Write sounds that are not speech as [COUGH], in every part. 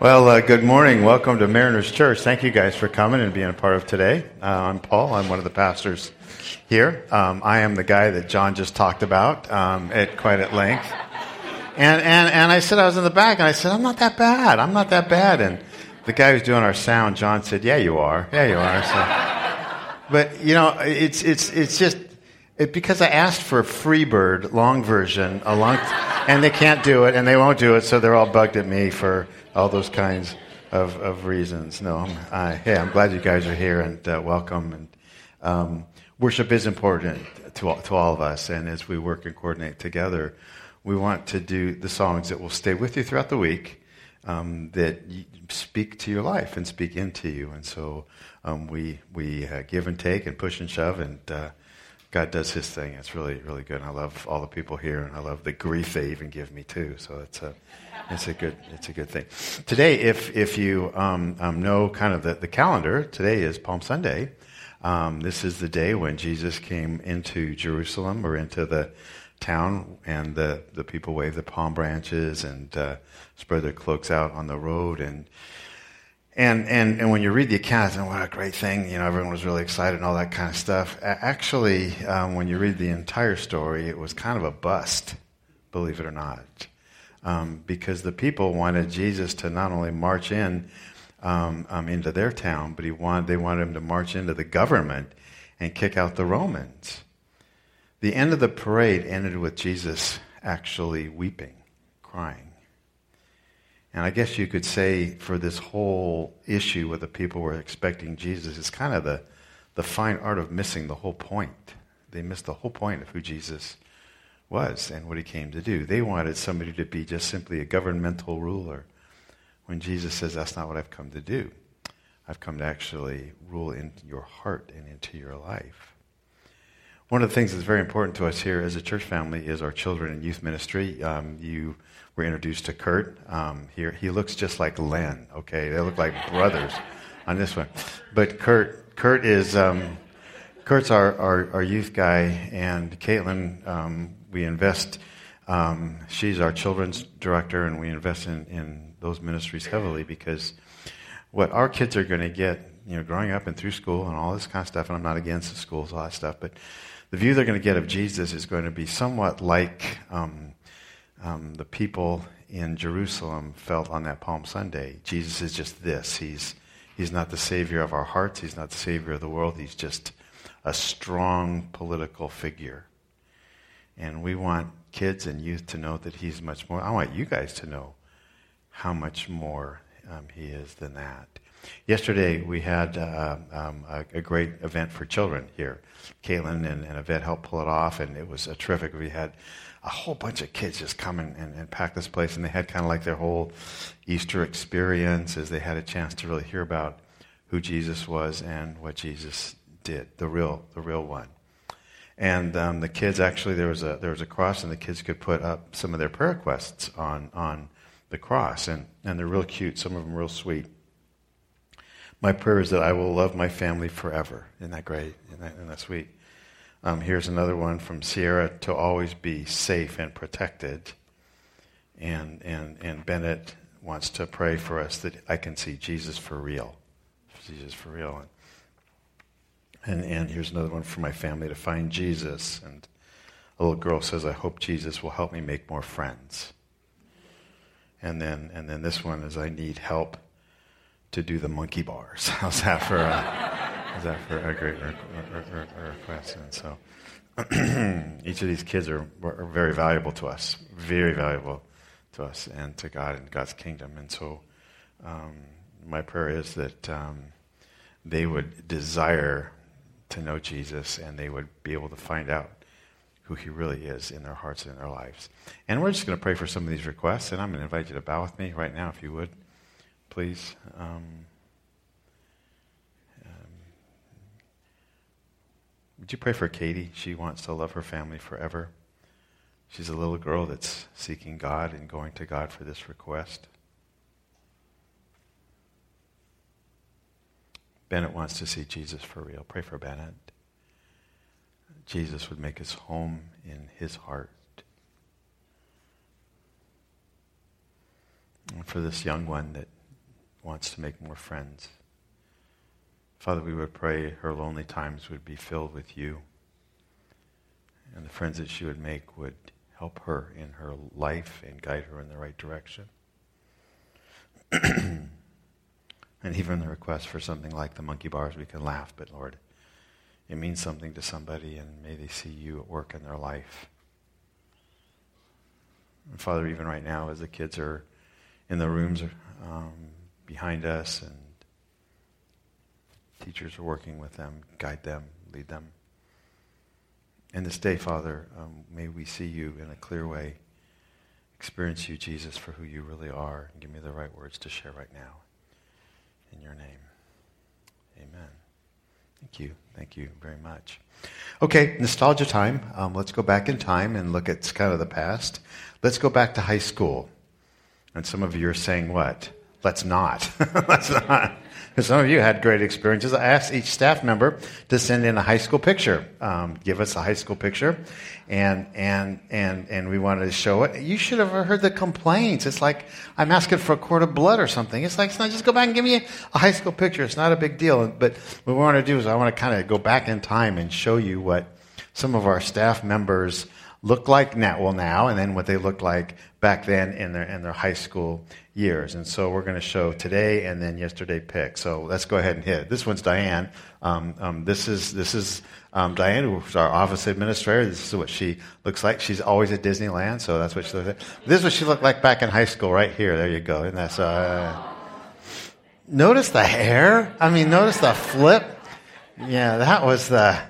Well, uh, good morning. Welcome to Mariners Church. Thank you guys for coming and being a part of today. Uh, I'm Paul. I'm one of the pastors here. Um, I am the guy that John just talked about um, at quite at length. And, and, and I said, I was in the back, and I said, I'm not that bad. I'm not that bad. And the guy who's doing our sound, John, said, Yeah, you are. Yeah, you are. So, but, you know, it's, it's, it's just it, because I asked for a Freebird long version, a long, and they can't do it, and they won't do it, so they're all bugged at me for all those kinds of, of reasons. No, I'm, I, hey, I'm glad you guys are here and uh, welcome. And um, worship is important to all, to all of us, and as we work and coordinate together, we want to do the songs that will stay with you throughout the week, um, that speak to your life and speak into you. And so um, we we uh, give and take and push and shove, and uh, God does His thing. It's really really good. And I love all the people here, and I love the grief they even give me too. So it's a it's a good, it's a good thing. Today, if, if you um, um, know kind of the, the calendar, today is Palm Sunday. Um, this is the day when Jesus came into Jerusalem or into the town, and the, the people waved the palm branches and uh, spread their cloaks out on the road. And, and, and, and when you read the accounts, and what a great thing, you know, everyone was really excited and all that kind of stuff. Actually, um, when you read the entire story, it was kind of a bust, believe it or not um, because the people wanted Jesus to not only march in um, um, into their town, but he wanted, they wanted him to march into the government and kick out the Romans. The end of the parade ended with Jesus actually weeping, crying. And I guess you could say for this whole issue where the people were expecting Jesus, it's kind of the, the fine art of missing the whole point. They missed the whole point of who Jesus was and what he came to do. They wanted somebody to be just simply a governmental ruler. When Jesus says, That's not what I've come to do. I've come to actually rule into your heart and into your life. One of the things that's very important to us here as a church family is our children and youth ministry. Um, you were introduced to Kurt. Um, here, he looks just like Len. Okay, they look like brothers on this one. But Kurt, Kurt is um, Kurt's our, our, our, youth guy, and Caitlin um, we invest. Um, she's our children's director, and we invest in, in those ministries heavily because what our kids are going to get, you know, growing up and through school and all this kind of stuff, and I'm not against the schools, all that stuff, but the view they're going to get of Jesus is going to be somewhat like um, um, the people in Jerusalem felt on that Palm Sunday. Jesus is just this. He's, he's not the Savior of our hearts, He's not the Savior of the world, He's just a strong political figure. And we want kids and youth to know that He's much more. I want you guys to know how much more um, He is than that. Yesterday, we had uh, um, a, a, great event for children here. Caitlin and, and Yvette helped pull it off, and it was terrific. We had a whole bunch of kids just come and, and, and pack this place, and they had kind of like their whole Easter experience as they had a chance to really hear about who Jesus was and what Jesus did, the real, the real one. And um, the kids actually there was a there was a cross, and the kids could put up some of their prayer requests on on the cross, and and they're real cute. Some of them real sweet. My prayer is that I will love my family forever. Isn't that great? Isn't that, isn't that sweet? Um, here's another one from Sierra to always be safe and protected. And, and, and Bennett wants to pray for us that I can see Jesus for real. Jesus for real. And, and here's another one for my family to find Jesus. And a little girl says, I hope Jesus will help me make more friends. And then, and then this one is, I need help to do the monkey bars. [LAUGHS] How's that for a, that for a great request? And so [CLEARS THROAT] each of these kids are, are very valuable to us, very valuable to us and to God and God's kingdom. And so um, my prayer is that um, they would desire to know Jesus and they would be able to find out who he really is in their hearts and in their lives. And we're just going to pray for some of these requests, and I'm going to invite you to bow with me right now, if you would, please. Um, um, would you pray for Katie? She wants to love her family forever. She's a little girl that's seeking God and going to God for this request. Bennett wants to see Jesus for real. Pray for Bennett. Jesus would make his home in his heart. And for this young one that wants to make more friends. Father, we would pray her lonely times would be filled with you. And the friends that she would make would help her in her life and guide her in the right direction. [CLEARS THROAT] and even the request for something like the monkey bars, we can laugh, but Lord, it means something to somebody, and may they see you at work in their life. And Father, even right now, as the kids are in the rooms um, behind us and teachers are working with them, guide them, lead them. And this day, Father, um, may we see you in a clear way, experience you, Jesus, for who you really are, and give me the right words to share right now. In your name, amen. Thank you. Thank you very much. Okay, nostalgia time. Um, let's go back in time and look at kind of the past. Let's go back to high school. And some of you are saying, what? Let's not. [LAUGHS] Let's not. Some of you had great experiences. I asked each staff member to send in a high school picture. Um, give us a high school picture, and and and and we wanted to show it. You should have heard the complaints. It's like I'm asking for a quart of blood or something. It's like, just go back and give me a high school picture. It's not a big deal. But what we want to do is I want to kind of go back in time and show you what some of our staff members look like now, well now, and then what they looked like back then in their in their high school years. And so we're going to show today and then yesterday pick. So let's go ahead and hit it. This one's Diane. Um, um, this is this is um, Diane, who's our office administrator. This is what she looks like. She's always at Disneyland, so that's what she looks like. This is what she looked like back in high school, right here. There you go. And that's uh, notice the hair. I mean, notice the flip. Yeah, that was the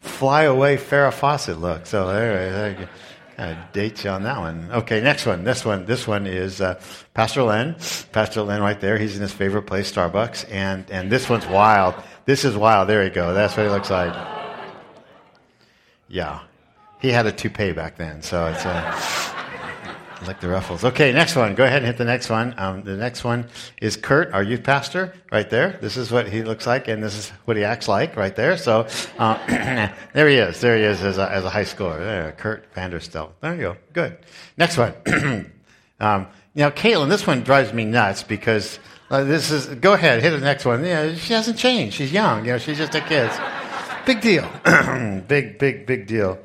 fly away Farrah Fawcett look. So there, there you go. Of dates you on that one. Okay, next one. This one. This one is uh, Pastor Len. Pastor Len, right there. He's in his favorite place, Starbucks, and and this one's wild. This is wild. There you go. That's what he looks like. Yeah, he had a toupee back then, so it's. Uh, like the ruffles. Okay, next one. Go ahead and hit the next one. Um, the next one is Kurt, our youth pastor, right there. This is what he looks like, and this is what he acts like, right there. So uh, [CLEARS THROAT] there he is. There he is as a, as a high schooler. There, Kurt Vanderstel. There you go. Good. Next one. [CLEARS THROAT] um, now, Caitlin, this one drives me nuts because uh, this is. Go ahead, hit the next one. Yeah, she hasn't changed. She's young. You know, she's just a kid. Big deal. [CLEARS THROAT] big, big, big deal.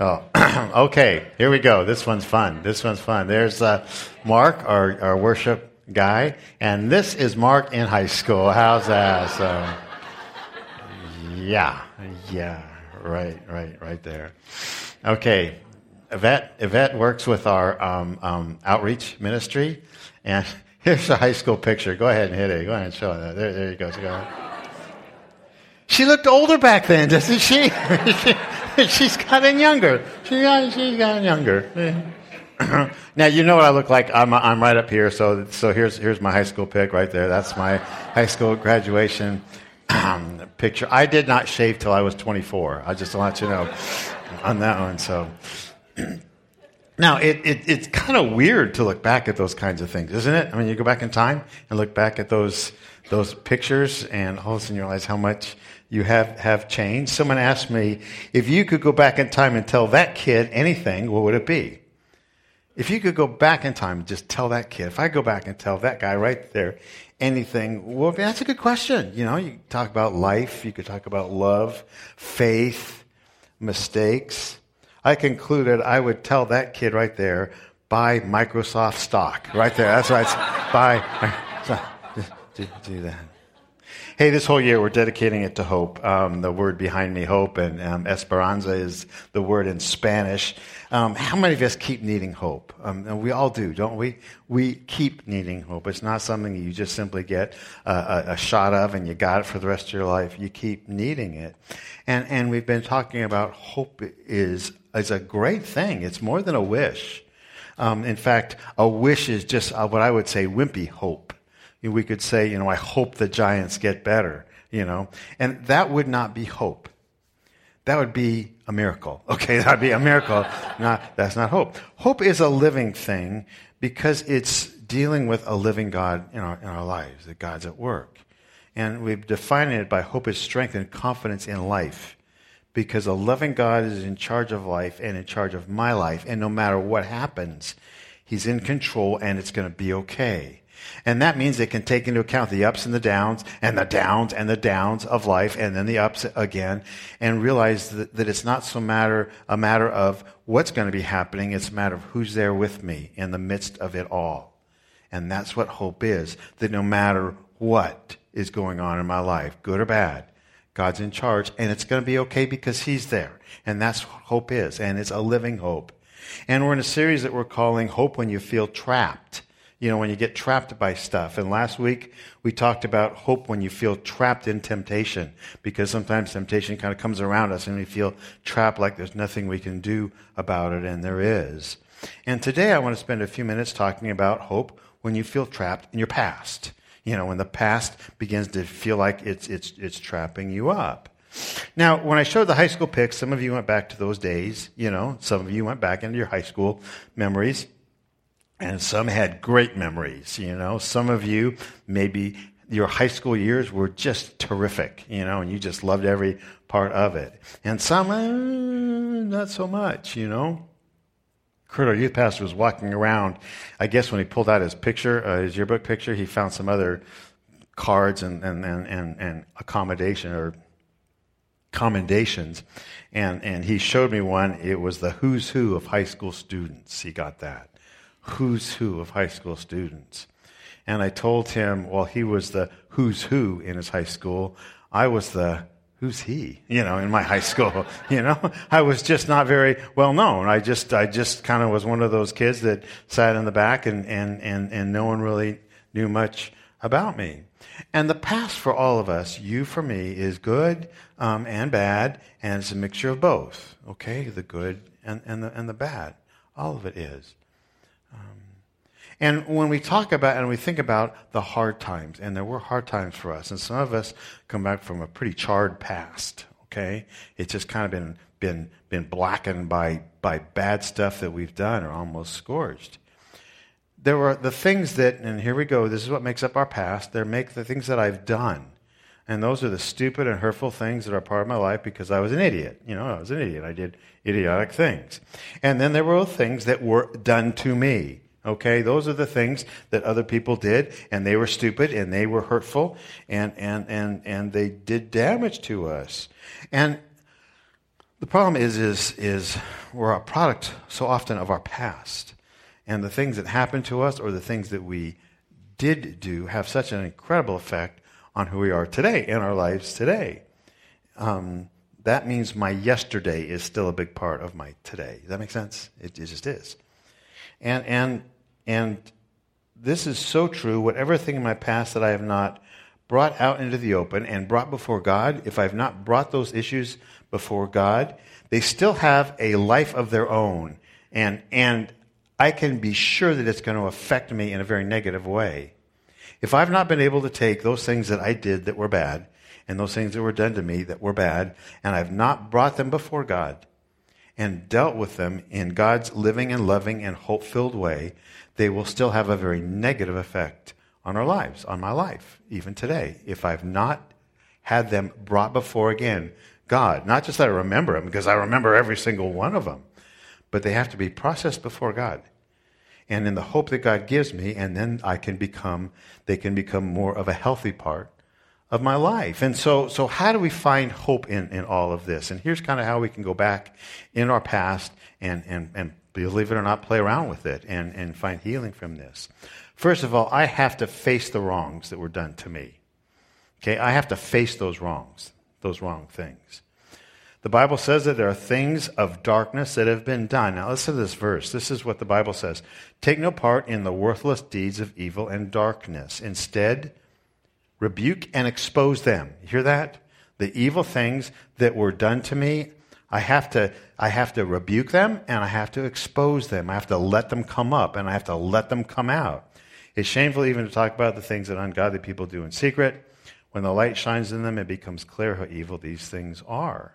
Oh, [CLEARS THROAT] okay. Here we go. This one's fun. This one's fun. There's uh, Mark, our, our worship guy, and this is Mark in high school. How's that? So, yeah, yeah, right, right, right there. Okay, Yvette, Yvette works with our um, um, outreach ministry, and [LAUGHS] here's a high school picture. Go ahead and hit it. Go ahead and show it. There, there you go. go she looked older back then, doesn't she? [LAUGHS] she's gotten younger. She she's gotten younger. [CLEARS THROAT] now you know what I look like. I'm, I'm right up here. So so here's here's my high school pic right there. That's my high school graduation um, picture. I did not shave till I was 24. I just want you to know on that one. So. [CLEARS THROAT] Now, it, it, it's kind of weird to look back at those kinds of things, isn't it? I mean, you go back in time and look back at those, those pictures, and all of a sudden you realize how much you have, have changed. Someone asked me, if you could go back in time and tell that kid anything, what would it be? If you could go back in time and just tell that kid, if I go back and tell that guy right there anything, well, that's a good question. You know, you talk about life, you could talk about love, faith, mistakes. I concluded I would tell that kid right there, buy Microsoft stock. Right there. That's right. buy. [LAUGHS] Do, do that. Hey, this whole year we're dedicating it to hope. Um, the word behind me, hope, and um, esperanza is the word in Spanish. Um, how many of us keep needing hope? Um, and we all do, don't we? We keep needing hope. It's not something you just simply get a, a, shot of and you got it for the rest of your life. You keep needing it. And, and we've been talking about hope is, is a great thing. It's more than a wish. Um, in fact, a wish is just uh, what I would say wimpy hope we could say, you know, I hope the Giants get better, you know, and that would not be hope. That would be a miracle. [LAUGHS] Okay, that would be a miracle. not, that's not hope. Hope is a living thing because it's dealing with a living God in our, in our lives, that God's at work. And we've defined it by hope is strength and confidence in life because a loving God is in charge of life and in charge of my life. And no matter what happens, He's in control and it's going to be okay. And that means it can take into account the ups and the downs and the downs and the downs of life and then the ups again and realize that, that it's not so matter, a matter of what's going to be happening. It's a matter of who's there with me in the midst of it all. And that's what hope is. That no matter what is going on in my life, good or bad, God's in charge and it's going to be okay because He's there. And that's what hope is. And it's a living hope. And we're in a series that we're calling Hope When You Feel Trapped you know, when you get trapped by stuff. And last week we talked about hope when you feel trapped in temptation, because sometimes temptation kind of comes around us and we feel trapped like there's nothing we can do about it, and there is. And today I want to spend a few minutes talking about hope when you feel trapped in your past. You know, when the past begins to feel like it's, it's, it's trapping you up. Now, when I showed the high school pics, some of you went back to those days, you know, some of you went back into your high school memories and some had great memories, you know. Some of you, maybe your high school years were just terrific, you know, and you just loved every part of it. And some, uh, not so much, you know. Kurt, our youth pastor, was walking around. I guess when he pulled out his picture, uh, his yearbook picture, he found some other cards and, and, and, and, and accommodation or commendations. And, and he showed me one. It was the who's who of high school students. He got that who's who of high school students. And I told him, well, he was the who's who in his high school. I was the who's he, you know, in my high school, [LAUGHS] you know, I was just not very well known. I just, I just kind of was one of those kids that sat in the back and, and, and, and no one really knew much about me. And the past for all of us, you for me, is good um, and bad, and it's a mixture of both. Okay, the good and, and the and the bad. All of it is. And when we talk about and we think about the hard times, and there were hard times for us, and some of us come back from a pretty charred past, okay? It's just kind of been, been, been blackened by, by bad stuff that we've done or almost scorched. There were the things that, and here we go, this is what makes up our past. They make the things that I've done. And those are the stupid and hurtful things that are part of my life because I was an idiot. You know, I was an idiot. I did idiotic things. And then there were things that were done to me. Okay, those are the things that other people did, and they were stupid and they were hurtful and, and, and, and they did damage to us. And the problem is, is, is we're a product so often of our past. And the things that happened to us or the things that we did do have such an incredible effect on who we are today in our lives today. Um, that means my yesterday is still a big part of my today. Does that make sense? It, it just is. And, and, and this is so true. Whatever thing in my past that I have not brought out into the open and brought before God, if I've not brought those issues before God, they still have a life of their own. And, and I can be sure that it's going to affect me in a very negative way. If I've not been able to take those things that I did that were bad and those things that were done to me that were bad, and I've not brought them before God, and dealt with them in God's living and loving and hope filled way, they will still have a very negative effect on our lives, on my life, even today. If I've not had them brought before again God, not just that I remember them, because I remember every single one of them, but they have to be processed before God. And in the hope that God gives me, and then I can become, they can become more of a healthy part of my life. And so, so how do we find hope in, in all of this? And here's kind of how we can go back in our past and, and, and believe it or not, play around with it and, and find healing from this. First of all, I have to face the wrongs that were done to me. Okay, I have to face those wrongs, those wrong things. The Bible says that there are things of darkness that have been done. Now, listen to this verse. This is what the Bible says Take no part in the worthless deeds of evil and darkness. Instead, rebuke and expose them. You hear that? The evil things that were done to me, I have to I have to rebuke them and I have to expose them. I have to let them come up and I have to let them come out. It's shameful even to talk about the things that ungodly people do in secret. When the light shines in them, it becomes clear how evil these things are.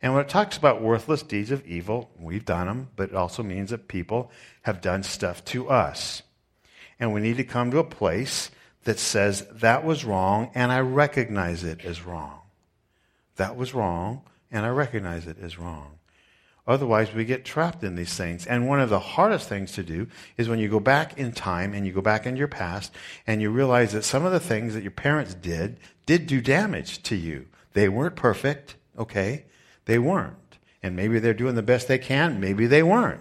And when it talks about worthless deeds of evil, we've done them, but it also means that people have done stuff to us. And we need to come to a place that says that was wrong and I recognize it as wrong. That was wrong and I recognize it as wrong. Otherwise, we get trapped in these things. And one of the hardest things to do is when you go back in time and you go back into your past and you realize that some of the things that your parents did did do damage to you. They weren't perfect, okay? They weren't. And maybe they're doing the best they can, maybe they weren't.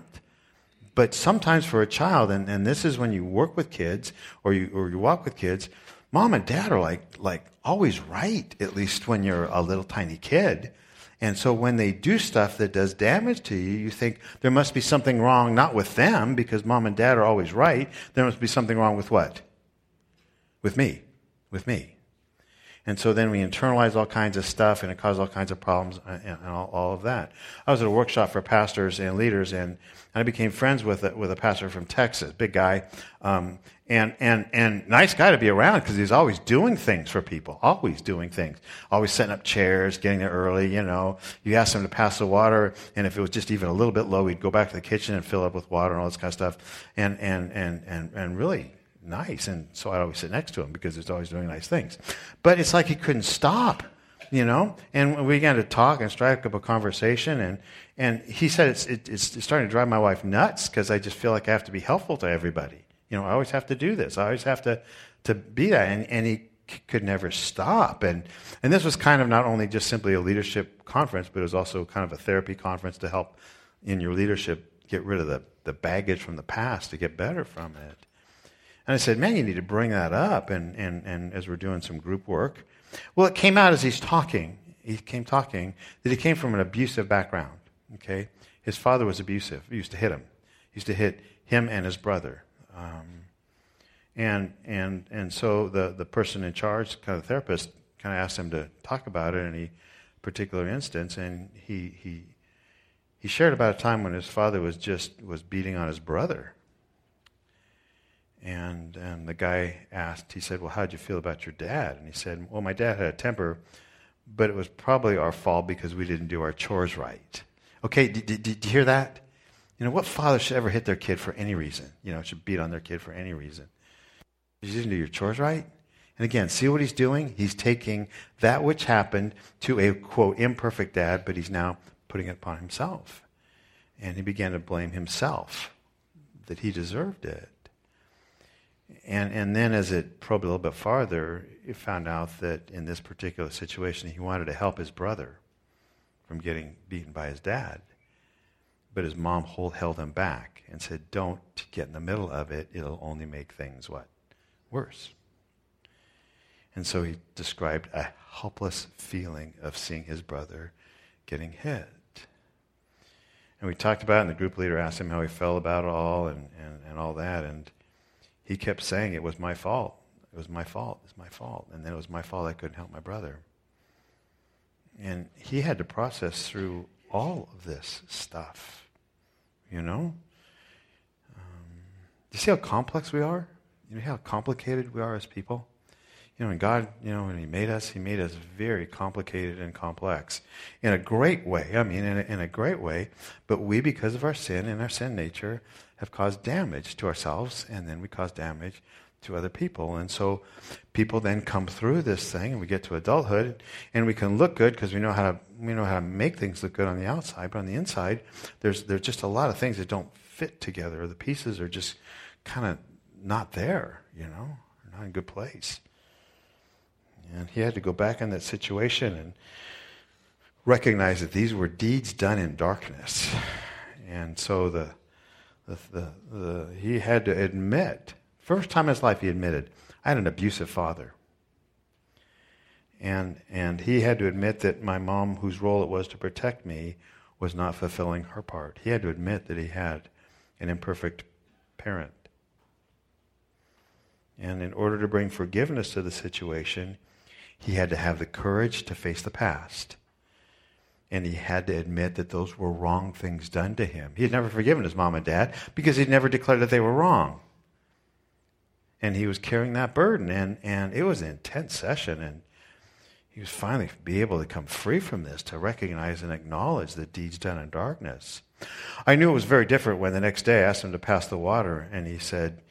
But sometimes for a child, and, and this is when you work with kids or you, or you walk with kids, mom and dad are like, like always right, at least when you're a little tiny kid. And so when they do stuff that does damage to you, you think there must be something wrong, not with them, because mom and dad are always right. There must be something wrong with what? With me. With me. And so then we internalize all kinds of stuff and it causes all kinds of problems and, and all, all, of that. I was at a workshop for pastors and leaders and, I became friends with a, with a pastor from Texas, big guy, um, and, and, and nice guy to be around because he's always doing things for people, always doing things, always setting up chairs, getting there early, you know. You ask him to pass the water, and if it was just even a little bit low, he'd go back to the kitchen and fill up with water and all this kind of stuff. And, and, and, and, and really nice. And so I'd always sit next to him because he's always doing nice things. But it's like he couldn't stop, you know? And we began to talk and strike up a conversation. And, and he said it's, it, it's starting to drive my wife nuts because I just feel like I have to be helpful to everybody. You know, I always have to do this. I always have to, to be that. And, and he c- could never stop. And, and this was kind of not only just simply a leadership conference, but it was also kind of a therapy conference to help in your leadership get rid of the, the baggage from the past to get better from it. And I said, man, you need to bring that up. And, and, and as we're doing some group work, well, it came out as he's talking. He came talking that he came from an abusive background. Okay, his father was abusive. He used to hit him. He used to hit him and his brother. Um, and and and so the the person in charge, kind of the therapist, kind of asked him to talk about it in a particular instance, and he he he shared about a time when his father was just was beating on his brother and, and the guy asked, he said, Well, how'd you feel about your dad? And he said, Well, my dad had a temper, but it was probably our fault because we didn't do our chores right. Okay, did, did, did you hear that? You know, what father should ever hit their kid for any reason? You know, should beat on their kid for any reason. You didn't do your chores right? And again, see what he's doing? He's taking that which happened to a, quote, imperfect dad, but he's now putting it upon himself. And he began to blame himself that he deserved it. And, and then as it probed a little bit farther, he found out that in this particular situation, he wanted to help his brother from getting beaten by his dad. But his mom hold, held him back and said, Don't get in the middle of it. It'll only make things what? Worse. And so he described a helpless feeling of seeing his brother getting hit. And we talked about it, and the group leader asked him how he felt about it all and, and, and all that. And he kept saying it was my fault. It was my fault. It's my fault. And then it was my fault I couldn't help my brother. And he had to process through all of this stuff, you know? Um, you see how complex we are? You know how complicated we are as people? You know, and God, you know, when He made us, He made us very complicated and complex in a great way. I mean, in a, in a great way. But we, because of our sin and our sin nature, have caused damage to ourselves, and then we cause damage to other people. And so people then come through this thing, and we get to adulthood, and we can look good because we know how to we know how to make things look good on the outside, but on the inside, there's there's just a lot of things that don't fit together. The pieces are just kind of not there, you know, not in a good place. And he had to go back in that situation and recognize that these were deeds done in darkness. And so the the, the, he had to admit, first time in his life he admitted, I had an abusive father. And, and he had to admit that my mom, whose role it was to protect me, was not fulfilling her part. He had to admit that he had an imperfect parent. And in order to bring forgiveness to the situation, he had to have the courage to face the past and he had to admit that those were wrong things done to him. He had never forgiven his mom and dad because he'd never declared that they were wrong. And he was carrying that burden, and, and it was an intense session, and he was finally be able to come free from this, to recognize and acknowledge the deeds done in darkness. I knew it was very different when the next day I asked him to pass the water, and he said,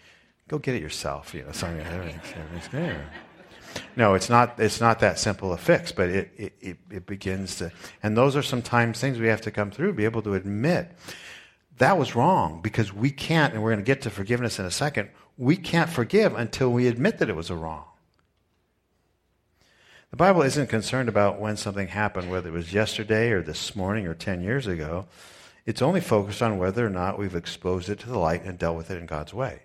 Go get it yourself. You know, something everything's, everything's there. No, it's not, it's not that simple a fix, but it, it, it, begins to, and those are sometimes things we have to come through, be able to admit that was wrong because we can't, and we're going to get to forgiveness in a second, we can't forgive until we admit that it was a wrong. The Bible isn't concerned about when something happened, whether it was yesterday or this morning or 10 years ago. It's only focused on whether or not we've exposed it to the light and dealt with it in God's way.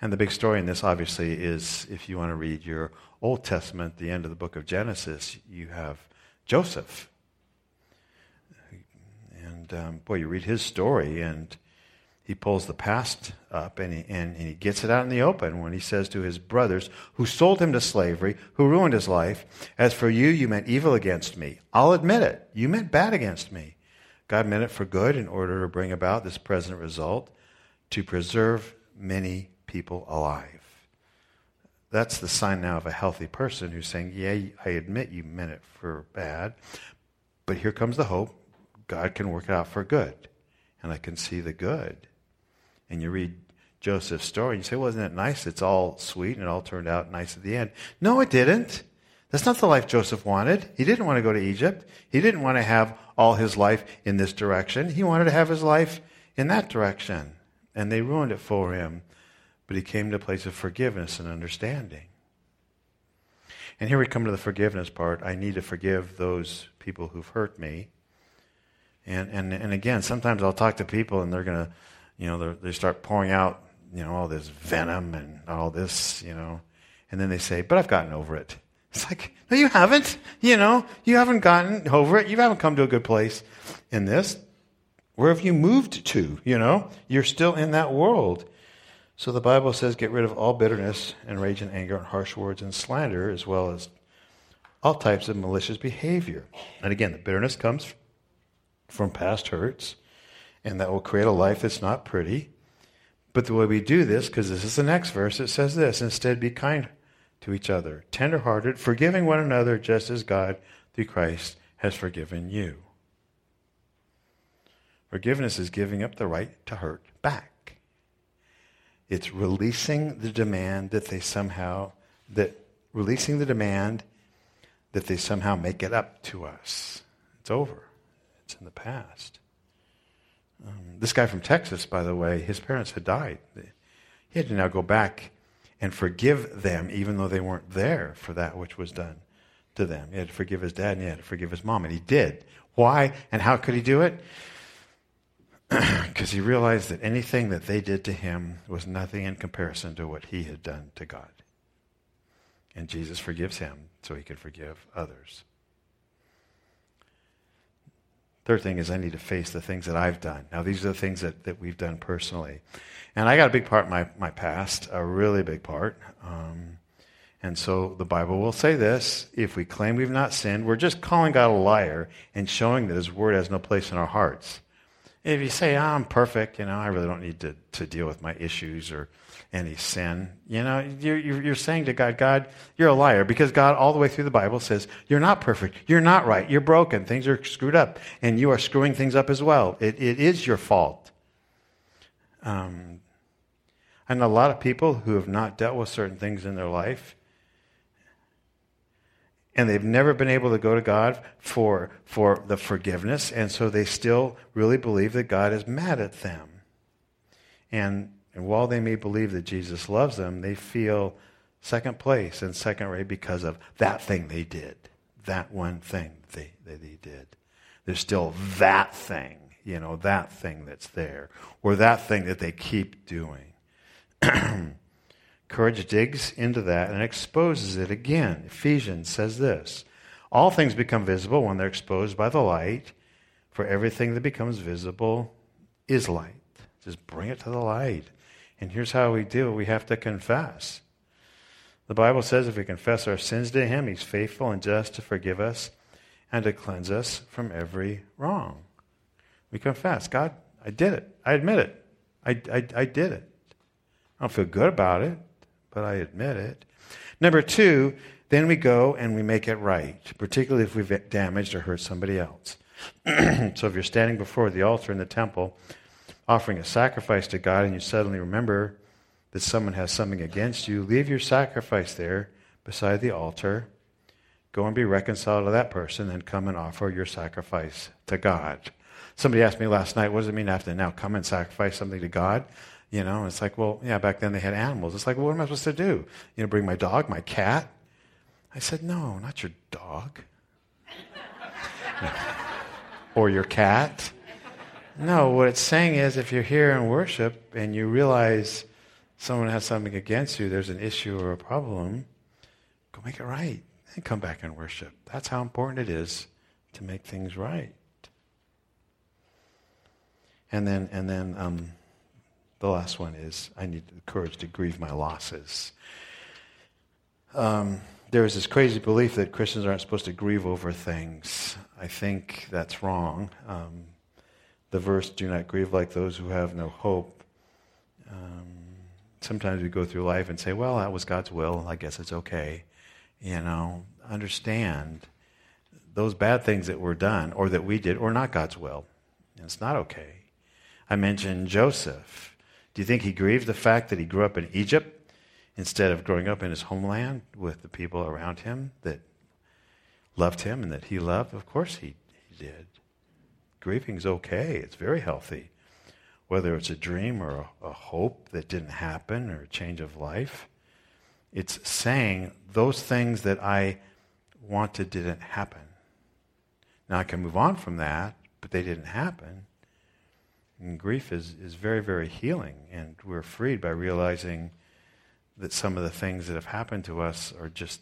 And the big story in this, obviously, is if you want to read your Old Testament, the end of the book of Genesis, you have Joseph. And um, boy, you read his story, and he pulls the past up and he, and, and he gets it out in the open when he says to his brothers who sold him to slavery, who ruined his life, As for you, you meant evil against me. I'll admit it. You meant bad against me. God meant it for good in order to bring about this present result to preserve many people alive. That's the sign now of a healthy person who's saying, Yeah, I admit you meant it for bad, but here comes the hope. God can work it out for good. And I can see the good. And you read Joseph's story and you say, Wasn't it nice? It's all sweet and it all turned out nice at the end. No, it didn't. That's not the life Joseph wanted. He didn't want to go to Egypt. He didn't want to have all his life in this direction. He wanted to have his life in that direction. And they ruined it for him but he came to a place of forgiveness and understanding. And here we come to the forgiveness part. I need to forgive those people who've hurt me. And, and, and again, sometimes I'll talk to people and they're going to, you know, they start pouring out, you know, all this venom and all this, you know, and then they say, but I've gotten over it. It's like, no, you haven't. You know, you haven't gotten over it. You haven't come to a good place in this. Where have you moved to? You know, you're still in that world. So the Bible says, get rid of all bitterness and rage and anger and harsh words and slander, as well as all types of malicious behavior. And again, the bitterness comes from past hurts, and that will create a life that's not pretty. But the way we do this, because this is the next verse, it says this instead, be kind to each other, tenderhearted, forgiving one another, just as God, through Christ, has forgiven you. Forgiveness is giving up the right to hurt back. It's releasing the demand that they somehow, that releasing the demand that they somehow make it up to us. It's over. It's in the past. Um, this guy from Texas, by the way, his parents had died. He had to now go back and forgive them, even though they weren't there for that which was done to them. He had to forgive his dad and he had to forgive his mom, and he did. Why and how could he do it? Because he realized that anything that they did to him was nothing in comparison to what he had done to God. And Jesus forgives him so he can forgive others. Third thing is I need to face the things that I've done. Now, these are the things that, that we've done personally. And I got a big part in my, my past, a really big part. Um, and so the Bible will say this if we claim we've not sinned, we're just calling God a liar and showing that his word has no place in our hearts. If you say, oh, I'm perfect, you know, I really don't need to, to deal with my issues or any sin, you know, you're, you're saying to God, God, you're a liar because God, all the way through the Bible, says, You're not perfect. You're not right. You're broken. Things are screwed up. And you are screwing things up as well. It, it is your fault. Um, know a lot of people who have not dealt with certain things in their life and they've never been able to go to God for, for the forgiveness, and so they still really believe that God is mad at them. And, and while they may believe that Jesus loves them, they feel second place and second rate because of that thing they did, that one thing they, that they did. There's still that thing, you know, that thing that's there, or that thing that they keep doing. [CLEARS THROAT] Courage digs into that and exposes it again. Ephesians says this All things become visible when they're exposed by the light, for everything that becomes visible is light. Just bring it to the light. And here's how we do we have to confess. The Bible says if we confess our sins to Him, He's faithful and just to forgive us and to cleanse us from every wrong. We confess, God, I did it. I admit it. I, I, I did it. I don't feel good about it but I admit it. Number two, then we go and we make it right, particularly if we've damaged or hurt somebody else. [CLEARS THROAT] so if you're standing before the altar in the temple, offering a sacrifice to God, and you suddenly remember that someone has something against you, leave your sacrifice there, beside the altar. Go and be reconciled to that person, then come and offer your sacrifice to God. Somebody asked me last night, what does it mean I have to now come and sacrifice something to God? You know, it's like, well, yeah, back then they had animals. It's like, well, what am I supposed to do? You know, bring my dog, my cat? I said, no, not your dog. [LAUGHS] or your cat. No, what it's saying is if you're here in worship and you realize someone has something against you, there's an issue or a problem, go make it right and come back and worship. That's how important it is to make things right. And then, and then um, the last one is I need the courage to grieve my losses. Um, there is this crazy belief that Christians aren't supposed to grieve over things. I think that's wrong. Um, the verse, do not grieve like those who have no hope. Um, sometimes we go through life and say, well, that was God's will. I guess it's okay. You know, understand those bad things that were done or that we did or not God's will. It's not okay. I mentioned Joseph. Do you think he grieved the fact that he grew up in Egypt instead of growing up in his homeland with the people around him that loved him and that he loved? Of course he, he did. Grieving is okay, it's very healthy. Whether it's a dream or a, a hope that didn't happen or a change of life, it's saying those things that I wanted didn't happen. Now I can move on from that, but they didn't happen. And grief is, is very, very healing, and we're freed by realizing that some of the things that have happened to us are just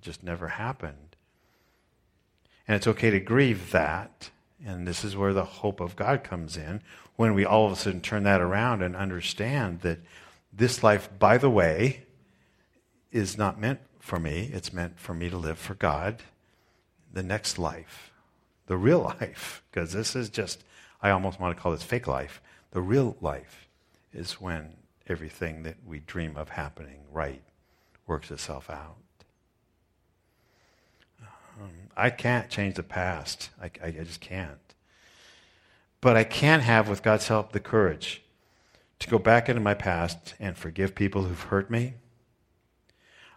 just never happened. And it's okay to grieve that and this is where the hope of God comes in when we all of a sudden turn that around and understand that this life, by the way, is not meant for me. It's meant for me to live for God. The next life, the real [LAUGHS] life, because this is just, I almost want to call this fake life. The real life is when everything that we dream of happening right works itself out. Um, I can't change the past. I, I, I just can't. But I can have, with God's help, the courage to go back into my past and forgive people who've hurt me.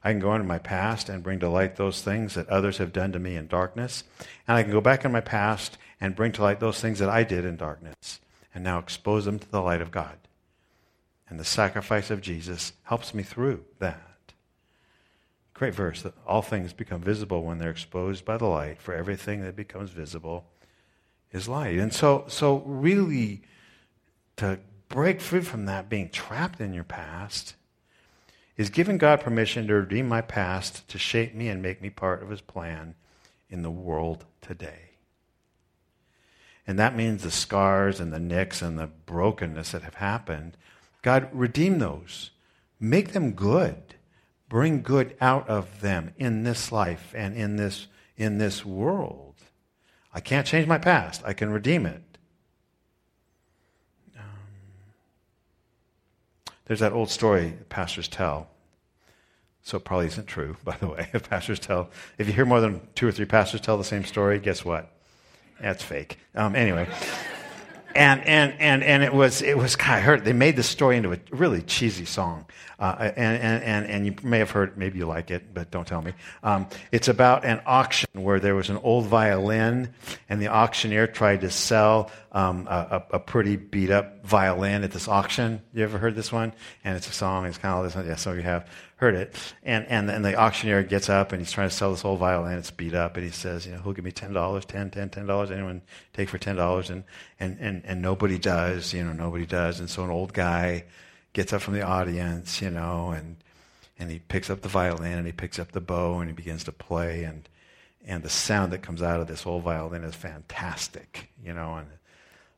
I can go into my past and bring to light those things that others have done to me in darkness. And I can go back in my past and bring to light those things that I did in darkness and now expose them to the light of God. And the sacrifice of Jesus helps me through that. Great verse that all things become visible when they're exposed by the light, for everything that becomes visible is light. And so, so really, to break free from that being trapped in your past is giving God permission to redeem my past to shape me and make me part of his plan in the world today. And that means the scars and the nicks and the brokenness that have happened, God, redeem those. Make them good bring good out of them in this life and in this, in this world. I can't change my past, I can redeem it. Um, there's that old story pastors tell. So it probably isn't true, [LAUGHS] by the way. If pastors tell, if you hear more than two or three pastors tell the same story, guess what? That's fake. Um, anyway and and and and it was it was kind of hurt. They made the story into a really cheesy song, uh, and, and and and you may have heard. Maybe you like it, but don't tell me. Um, it's about an auction where there was an old violin, and the auctioneer tried to sell um, a, a, pretty beat up violin at this auction. You ever heard this one? And it's a song. It's kind of this. Yeah, some of you have heard it. And and and the auctioneer gets up and he's trying to sell this old violin. It's beat up, and he says, you know, who'll give me ten dollars, ten, ten, ten dollars? Anyone take for ten dollars? And and and and nobody does. You know, nobody does. And so an old guy gets up from the audience, you know, and and he picks up the violin and he picks up the bow and he begins to play and and the sound that comes out of this old violin is fantastic, you know, and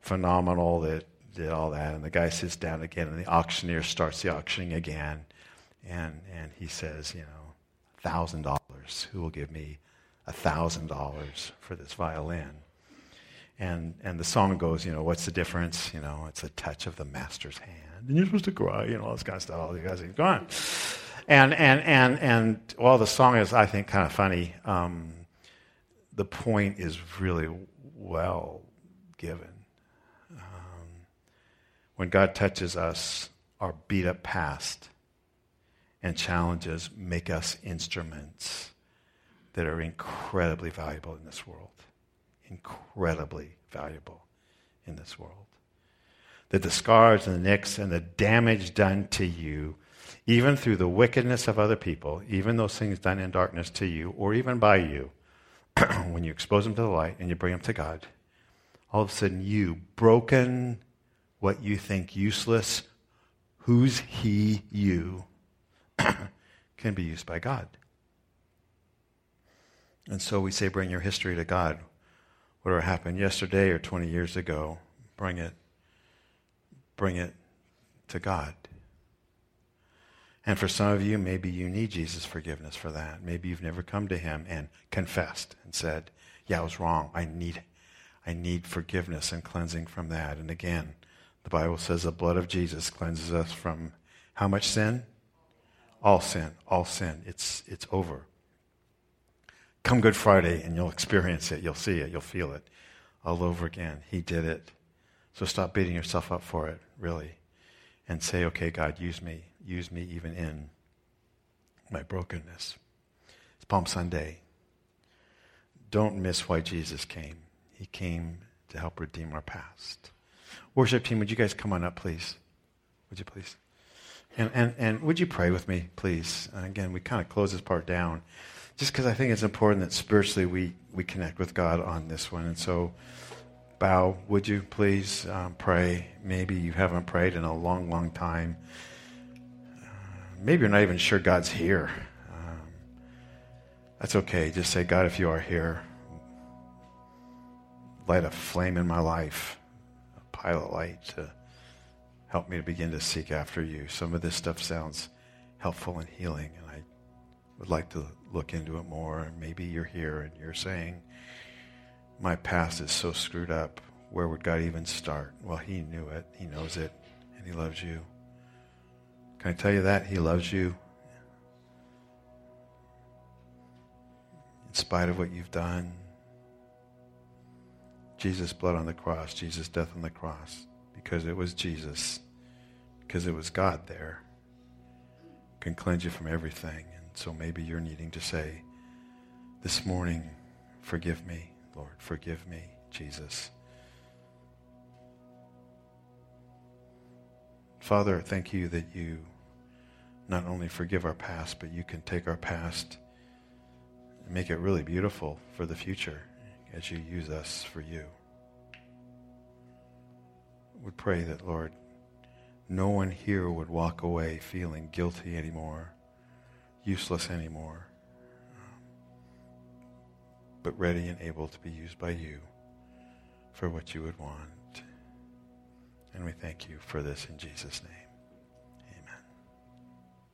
phenomenal that did all that. And the guy sits down again, and the auctioneer starts the auctioning again. And, and he says, you know, $1,000. Who will give me $1,000 for this violin? And, and the song goes, you know, what's the difference? You know, it's a touch of the master's hand. And you're supposed to cry, you know, all this kind of stuff. All these guys, go on. And, and, and, and while the song is, I think, kind of funny, um, the point is really well given when God touches us, our beat up past, and challenges make us instruments that are incredibly valuable in this world. Incredibly valuable in this world. That the scars and the nicks and the damage done to you, even through the wickedness of other people, even those things done in darkness to you, or even by you, [CLEARS THROAT] when you expose them to the light and you bring them to God, all of a sudden you, broken, what you think useless, who's he, you, [COUGHS] can be used by God. And so we say, bring your history to God. Whatever happened yesterday or 20 years ago, bring it, bring it to God. And for some of you, maybe you need Jesus' forgiveness for that. Maybe you've never come to him and confessed and said, yeah, I was wrong. I need, I need forgiveness and cleansing from that. And again, the Bible says the blood of Jesus cleanses us from how much sin? All sin, all sin. It's, it's over. Come Good Friday and you'll experience it. You'll see it. You'll feel it all over again. He did it. So stop beating yourself up for it, really. And say, okay, God, use me. Use me even in my brokenness. It's Palm Sunday. Don't miss why Jesus came. He came to help redeem our past. Worship team, would you guys come on up, please? Would you please? And, and, and would you pray with me, please? And again, we kind of close this part down just because I think it's important that spiritually we, we connect with God on this one. And so, bow, would you please um, pray? Maybe you haven't prayed in a long, long time. Uh, maybe you're not even sure God's here. Um, that's okay. Just say, God, if you are here, light a flame in my life, a pilot light to help me to begin to seek after you. Some of this stuff sounds helpful and healing, and I would like to look into it more. And Maybe you're here and you're saying, My past is so screwed up. Where would God even start? Well, He knew it, He knows it, and He loves you. Can I tell you that? He loves you. In spite of what you've done, Jesus' blood on the cross, Jesus' death on the cross, because it was Jesus, because it was God there, can cleanse you from everything. And so maybe you're needing to say this morning, forgive me, Lord, forgive me, Jesus. Father, thank you that you not only forgive our past, but you can take our past and make it really beautiful for the future as you use us for you. We pray that, Lord, no one here would walk away feeling guilty anymore useless anymore, um, but ready and able to be used by you for what you would want. And we thank you for this in Jesus' name.